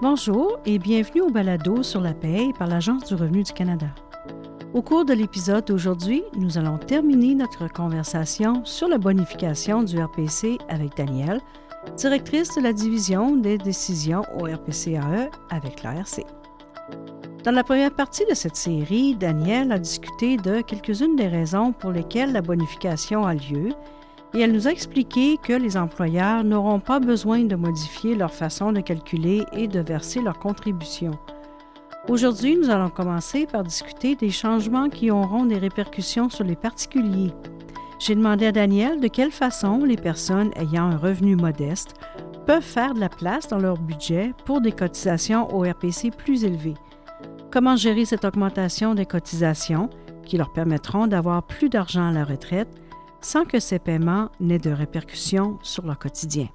Bonjour et bienvenue au balado sur la paie par l'Agence du revenu du Canada. Au cours de l'épisode d'aujourd'hui, nous allons terminer notre conversation sur la bonification du RPC avec Danielle, directrice de la division des décisions au RPCAE avec l'ARC. Dans la première partie de cette série, Danielle a discuté de quelques-unes des raisons pour lesquelles la bonification a lieu et elle nous a expliqué que les employeurs n'auront pas besoin de modifier leur façon de calculer et de verser leurs contributions. Aujourd'hui, nous allons commencer par discuter des changements qui auront des répercussions sur les particuliers. J'ai demandé à Daniel de quelle façon les personnes ayant un revenu modeste peuvent faire de la place dans leur budget pour des cotisations au RPC plus élevées. Comment gérer cette augmentation des cotisations qui leur permettront d'avoir plus d'argent à la retraite sans que ces paiements n'aient de répercussions sur leur quotidien.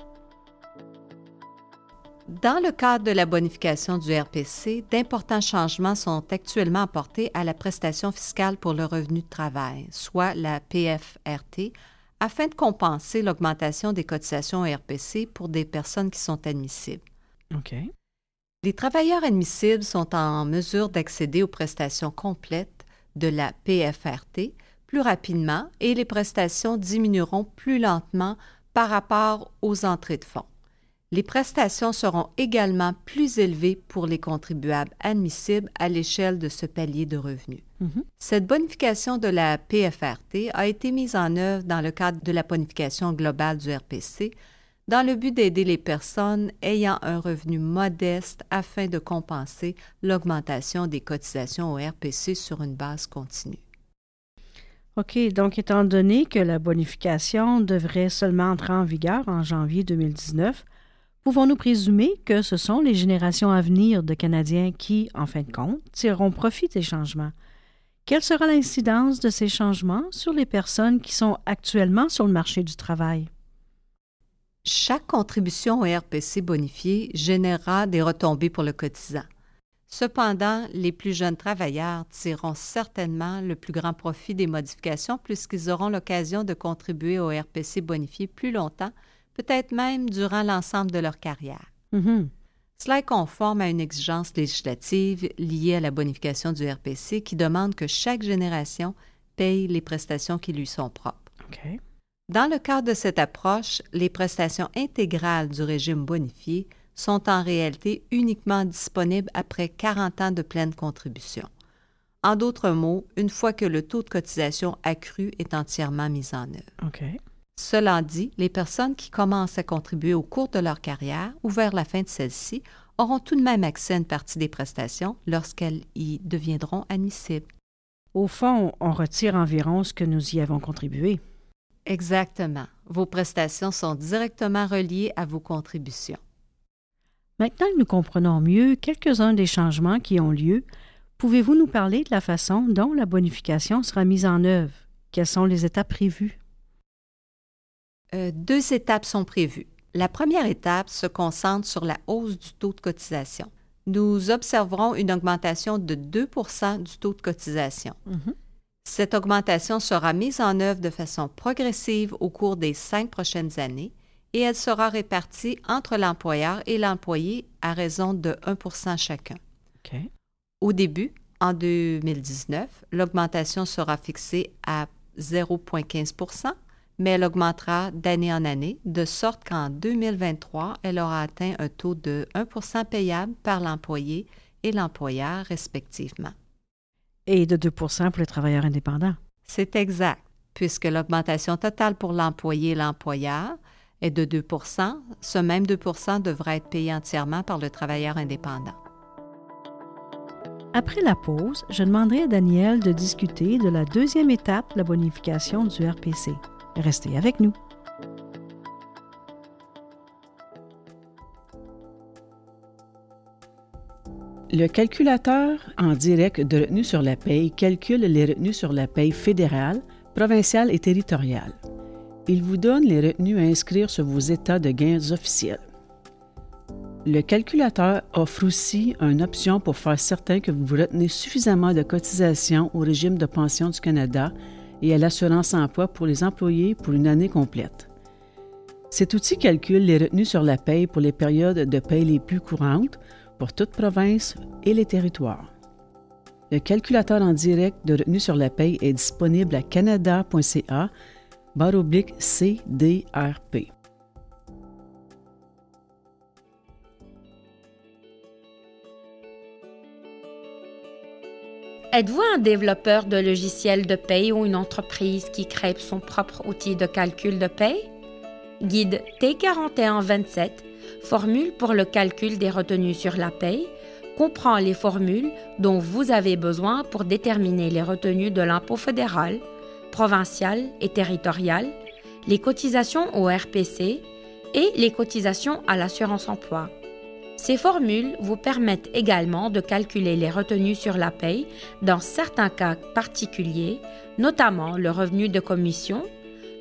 Dans le cadre de la bonification du RPC, d'importants changements sont actuellement apportés à la prestation fiscale pour le revenu de travail, soit la PFRT, afin de compenser l'augmentation des cotisations au RPC pour des personnes qui sont admissibles. Les travailleurs admissibles sont en mesure d'accéder aux prestations complètes de la PFRT plus rapidement et les prestations diminueront plus lentement par rapport aux entrées de fonds. Les prestations seront également plus élevées pour les contribuables admissibles à l'échelle de ce palier de revenus. Mm-hmm. Cette bonification de la PFRT a été mise en œuvre dans le cadre de la bonification globale du RPC dans le but d'aider les personnes ayant un revenu modeste afin de compenser l'augmentation des cotisations au RPC sur une base continue. OK, donc étant donné que la bonification devrait seulement entrer en vigueur en janvier 2019, pouvons-nous présumer que ce sont les générations à venir de Canadiens qui, en fin de compte, tireront profit des changements? Quelle sera l'incidence de ces changements sur les personnes qui sont actuellement sur le marché du travail? Chaque contribution au RPC bonifié générera des retombées pour le cotisant. Cependant, les plus jeunes travailleurs tireront certainement le plus grand profit des modifications puisqu'ils auront l'occasion de contribuer au RPC bonifié plus longtemps, peut-être même durant l'ensemble de leur carrière. Mm-hmm. Cela est conforme à une exigence législative liée à la bonification du RPC qui demande que chaque génération paye les prestations qui lui sont propres. Dans le cadre de cette approche, les prestations intégrales du régime bonifié sont en réalité uniquement disponibles après 40 ans de pleine contribution. En d'autres mots, une fois que le taux de cotisation accru est entièrement mis en œuvre. Cela dit, les personnes qui commencent à contribuer au cours de leur carrière ou vers la fin de celle-ci auront tout de même accès à une partie des prestations lorsqu'elles y deviendront admissibles. Au fond, on retire environ ce que nous y avons contribué. Exactement. Vos prestations sont directement reliées à vos contributions. Maintenant que nous comprenons mieux quelques-uns des changements qui ont lieu, pouvez-vous nous parler de la façon dont la bonification sera mise en œuvre? Quelles sont les étapes prévues? Euh, deux étapes sont prévues. La première étape se concentre sur la hausse du taux de cotisation. Nous observerons une augmentation de 2% du taux de cotisation. Mm-hmm. Cette augmentation sera mise en œuvre de façon progressive au cours des cinq prochaines années et elle sera répartie entre l'employeur et l'employé à raison de 1% chacun. Au début, en 2019, l'augmentation sera fixée à 0,15% mais elle augmentera d'année en année, de sorte qu'en 2023, elle aura atteint un taux de 1% payable par l'employé et l'employeur respectivement. Et de 2% pour les travailleurs indépendants. C'est exact, puisque l'augmentation totale pour l'employé et l'employeur est de 2% ce même 2% devra être payé entièrement par le travailleur indépendant. Après la pause, je demanderai à Daniel de discuter de la deuxième étape de la bonification du RPC. Restez avec nous. Le calculateur en direct de retenue sur la paye calcule les retenues sur la paye fédérale, provinciale et territoriale. Il vous donne les retenues à inscrire sur vos états de gains officiels. Le calculateur offre aussi une option pour faire certain que vous retenez suffisamment de cotisations au régime de pension du Canada et à l'assurance emploi pour les employés pour une année complète. Cet outil calcule les retenues sur la paye pour les périodes de paye les plus courantes, pour toute province et les territoires. Le calculateur en direct de retenue sur la paye est disponible à canada.ca CDRP. Êtes-vous un développeur de logiciels de paye ou une entreprise qui crée son propre outil de calcul de paye? Guide T4127, formule pour le calcul des retenues sur la paye, comprend les formules dont vous avez besoin pour déterminer les retenues de l'impôt fédéral, provincial et territorial, les cotisations au RPC et les cotisations à l'assurance emploi. Ces formules vous permettent également de calculer les retenues sur la paye dans certains cas particuliers, notamment le revenu de commission,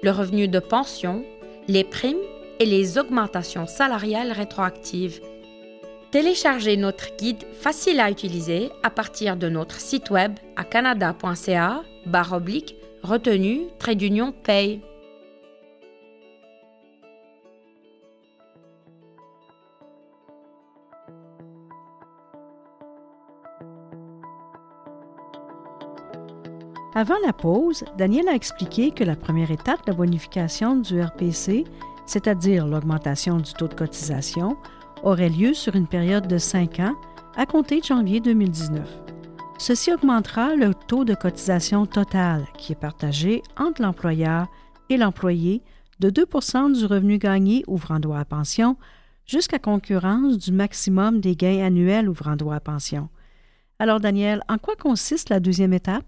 le revenu de pension, les primes et les augmentations salariales rétroactives. Téléchargez notre guide facile à utiliser à partir de notre site web à canada.ca barre oblique retenue trait d'union paye. Avant la pause, Daniel a expliqué que la première étape de la bonification du RPC, c'est-à-dire l'augmentation du taux de cotisation, aurait lieu sur une période de 5 ans à compter de janvier 2019. Ceci augmentera le taux de cotisation total qui est partagé entre l'employeur et l'employé de 2% du revenu gagné ouvrant droit à pension jusqu'à concurrence du maximum des gains annuels ouvrant droit à pension. Alors Daniel, en quoi consiste la deuxième étape?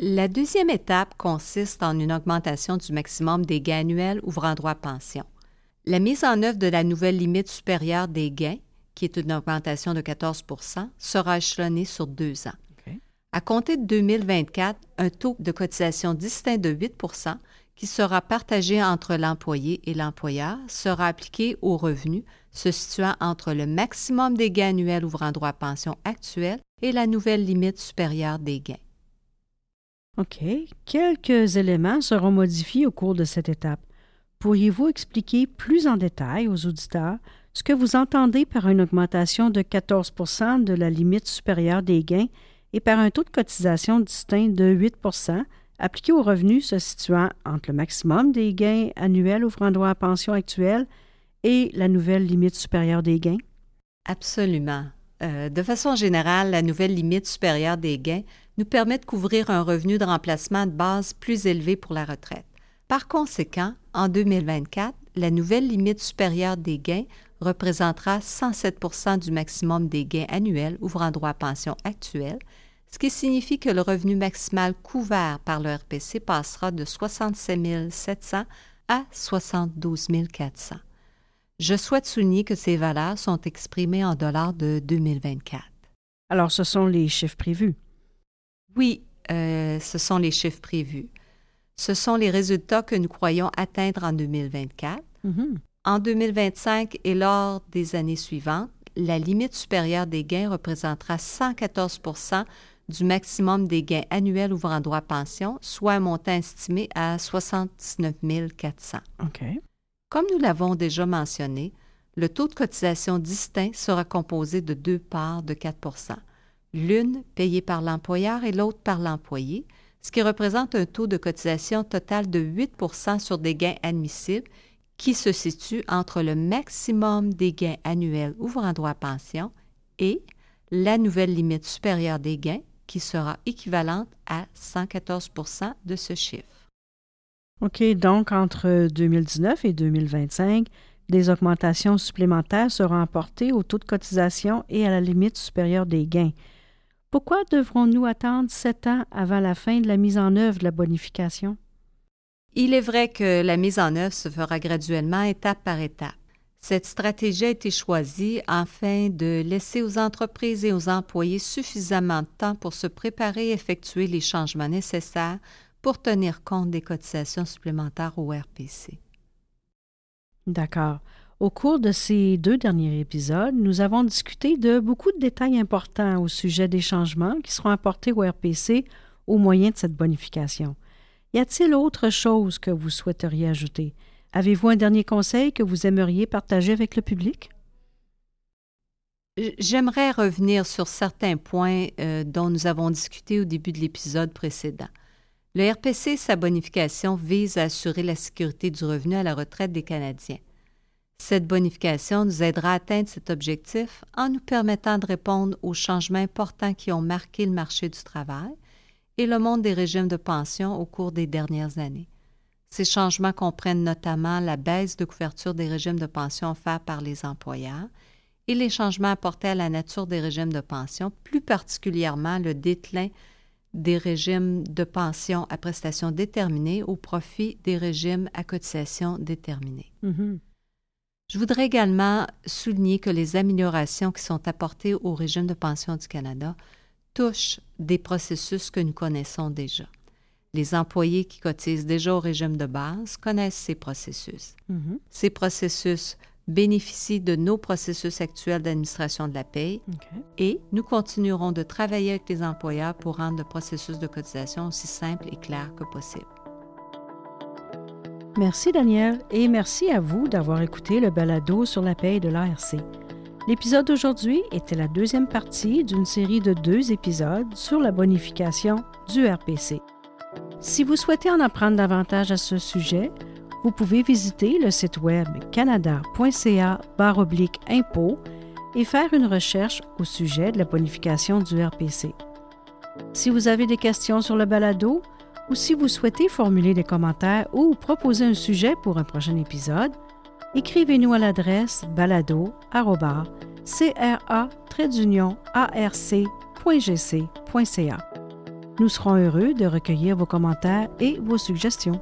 La deuxième étape consiste en une augmentation du maximum des gains annuels ouvrant droit à pension. La mise en œuvre de la nouvelle limite supérieure des gains, qui est une augmentation de 14 sera échelonnée sur deux ans. À compter de 2024, un taux de cotisation distinct de 8% qui sera partagé entre l'employé et l'employeur sera appliqué aux revenus se situant entre le maximum des gains annuels ouvrant droit à pension actuel et la nouvelle limite supérieure des gains. OK. Quelques éléments seront modifiés au cours de cette étape. Pourriez-vous expliquer plus en détail aux auditeurs ce que vous entendez par une augmentation de 14 de la limite supérieure des gains et par un taux de cotisation distinct de 8% appliqué aux revenus se situant entre le maximum des gains annuels ouvrant droit à pension actuelle et la nouvelle limite supérieure des gains? Absolument. Euh, de façon générale, la nouvelle limite supérieure des gains nous permet de couvrir un revenu de remplacement de base plus élevé pour la retraite. Par conséquent, en 2024, la nouvelle limite supérieure des gains représentera 107% du maximum des gains annuels ouvrant droit à pension actuel, ce qui signifie que le revenu maximal couvert par le RPC passera de 67 700 à 72 400. Je souhaite souligner que ces valeurs sont exprimées en dollars de 2024. Alors, ce sont les chiffres prévus. Oui, euh, ce sont les chiffres prévus. Ce sont les résultats que nous croyons atteindre en 2024. Mm-hmm. En 2025 et lors des années suivantes, la limite supérieure des gains représentera 114% du maximum des gains annuels ouvrant droit à pension, soit un montant estimé à 79 400. Comme nous l'avons déjà mentionné, le taux de cotisation distinct sera composé de deux parts de 4% l'une payée par l'employeur et l'autre par l'employé, ce qui représente un taux de cotisation total de 8% sur des gains admissibles qui se situe entre le maximum des gains annuels ouvrant droit à pension et la nouvelle limite supérieure des gains qui sera équivalente à 114 de ce chiffre. OK, donc entre 2019 et 2025, des augmentations supplémentaires seront apportées au taux de cotisation et à la limite supérieure des gains. Pourquoi devrons-nous attendre sept ans avant la fin de la mise en œuvre de la bonification? Il est vrai que la mise en œuvre se fera graduellement, étape par étape. Cette stratégie a été choisie afin de laisser aux entreprises et aux employés suffisamment de temps pour se préparer et effectuer les changements nécessaires pour tenir compte des cotisations supplémentaires au RPC. D'accord. Au cours de ces deux derniers épisodes, nous avons discuté de beaucoup de détails importants au sujet des changements qui seront apportés au RPC au moyen de cette bonification. Y a-t-il autre chose que vous souhaiteriez ajouter? Avez-vous un dernier conseil que vous aimeriez partager avec le public? J'aimerais revenir sur certains points euh, dont nous avons discuté au début de l'épisode précédent. Le RPC sa bonification visent à assurer la sécurité du revenu à la retraite des Canadiens. Cette bonification nous aidera à atteindre cet objectif en nous permettant de répondre aux changements importants qui ont marqué le marché du travail et le monde des régimes de pension au cours des dernières années. Ces changements comprennent notamment la baisse de couverture des régimes de pension offerts par les employeurs et les changements apportés à la nature des régimes de pension, plus particulièrement le déclin des régimes de pension à prestations déterminées au profit des régimes à cotisation déterminée. Mhm. Je voudrais également souligner que les améliorations qui sont apportées au régime de pension du Canada touchent des processus que nous connaissons déjà. Les employés qui cotisent déjà au régime de base connaissent ces processus. Mhm. Ces processus bénéficient de nos processus actuels d'administration de la paie et nous continuerons de travailler avec les employeurs pour rendre le processus de cotisation aussi simple et clair que possible. Merci Daniel et merci à vous d'avoir écouté le balado sur la paye de l'ARC. L'épisode d'aujourd'hui était la deuxième partie d'une série de deux épisodes sur la bonification du RPC. Si vous souhaitez en apprendre davantage à ce sujet, vous pouvez visiter le site web canada.ca impôt et faire une recherche au sujet de la bonification du RPC. Si vous avez des questions sur le balado ou si vous souhaitez formuler des commentaires ou proposer un sujet pour un prochain épisode, écrivez-nous à l'adresse balado-cra-arc.gc.ca. Nous serons heureux de recueillir vos commentaires et vos suggestions.